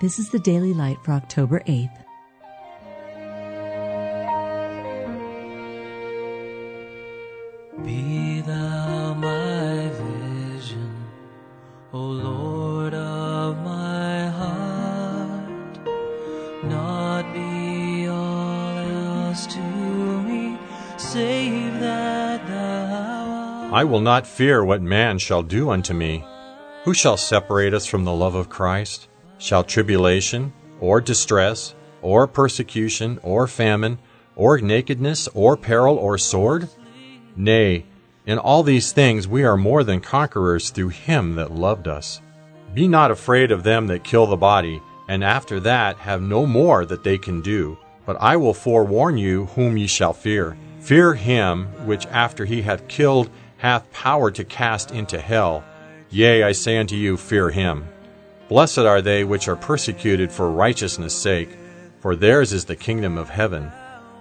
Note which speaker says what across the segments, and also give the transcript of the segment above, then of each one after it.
Speaker 1: This is the Daily Light for October 8th.
Speaker 2: Be thou my vision, O Lord of my heart, not be all else to me, save that thou art.
Speaker 3: I will not fear what man shall do unto me. Who shall separate us from the love of Christ? Shall tribulation, or distress, or persecution, or famine, or nakedness, or peril, or sword? Nay, in all these things we are more than conquerors through him that loved us. Be not afraid of them that kill the body, and after that have no more that they can do. But I will forewarn you whom ye shall fear. Fear him which after he hath killed hath power to cast into hell. Yea, I say unto you, fear him. Blessed are they which are persecuted for righteousness' sake, for theirs is the kingdom of heaven.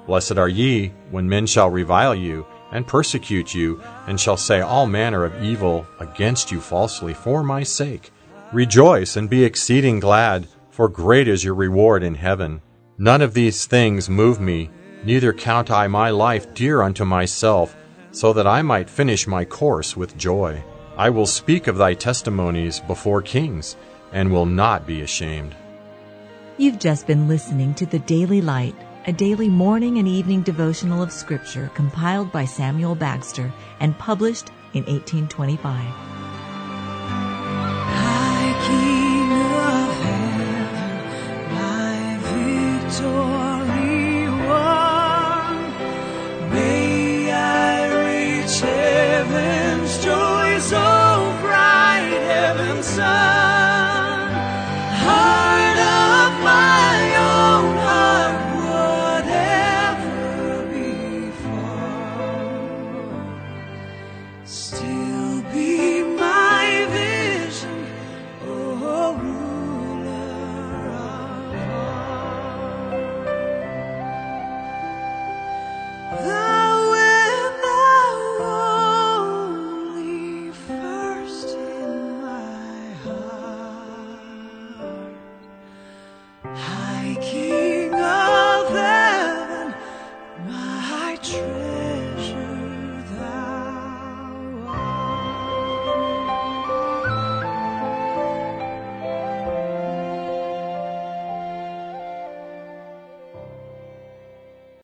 Speaker 3: Blessed are ye when men shall revile you, and persecute you, and shall say all manner of evil against you falsely for my sake. Rejoice and be exceeding glad, for great is your reward in heaven. None of these things move me, neither count I my life dear unto myself, so that I might finish my course with joy. I will speak of thy testimonies before kings, and will not be ashamed.
Speaker 1: You've just been listening to the Daily Light, a daily morning and evening devotional of Scripture compiled by Samuel Bagster and published in 1825.
Speaker 2: High King of heaven, my victory won. May I reach heaven's joy so bright, heaven's sun.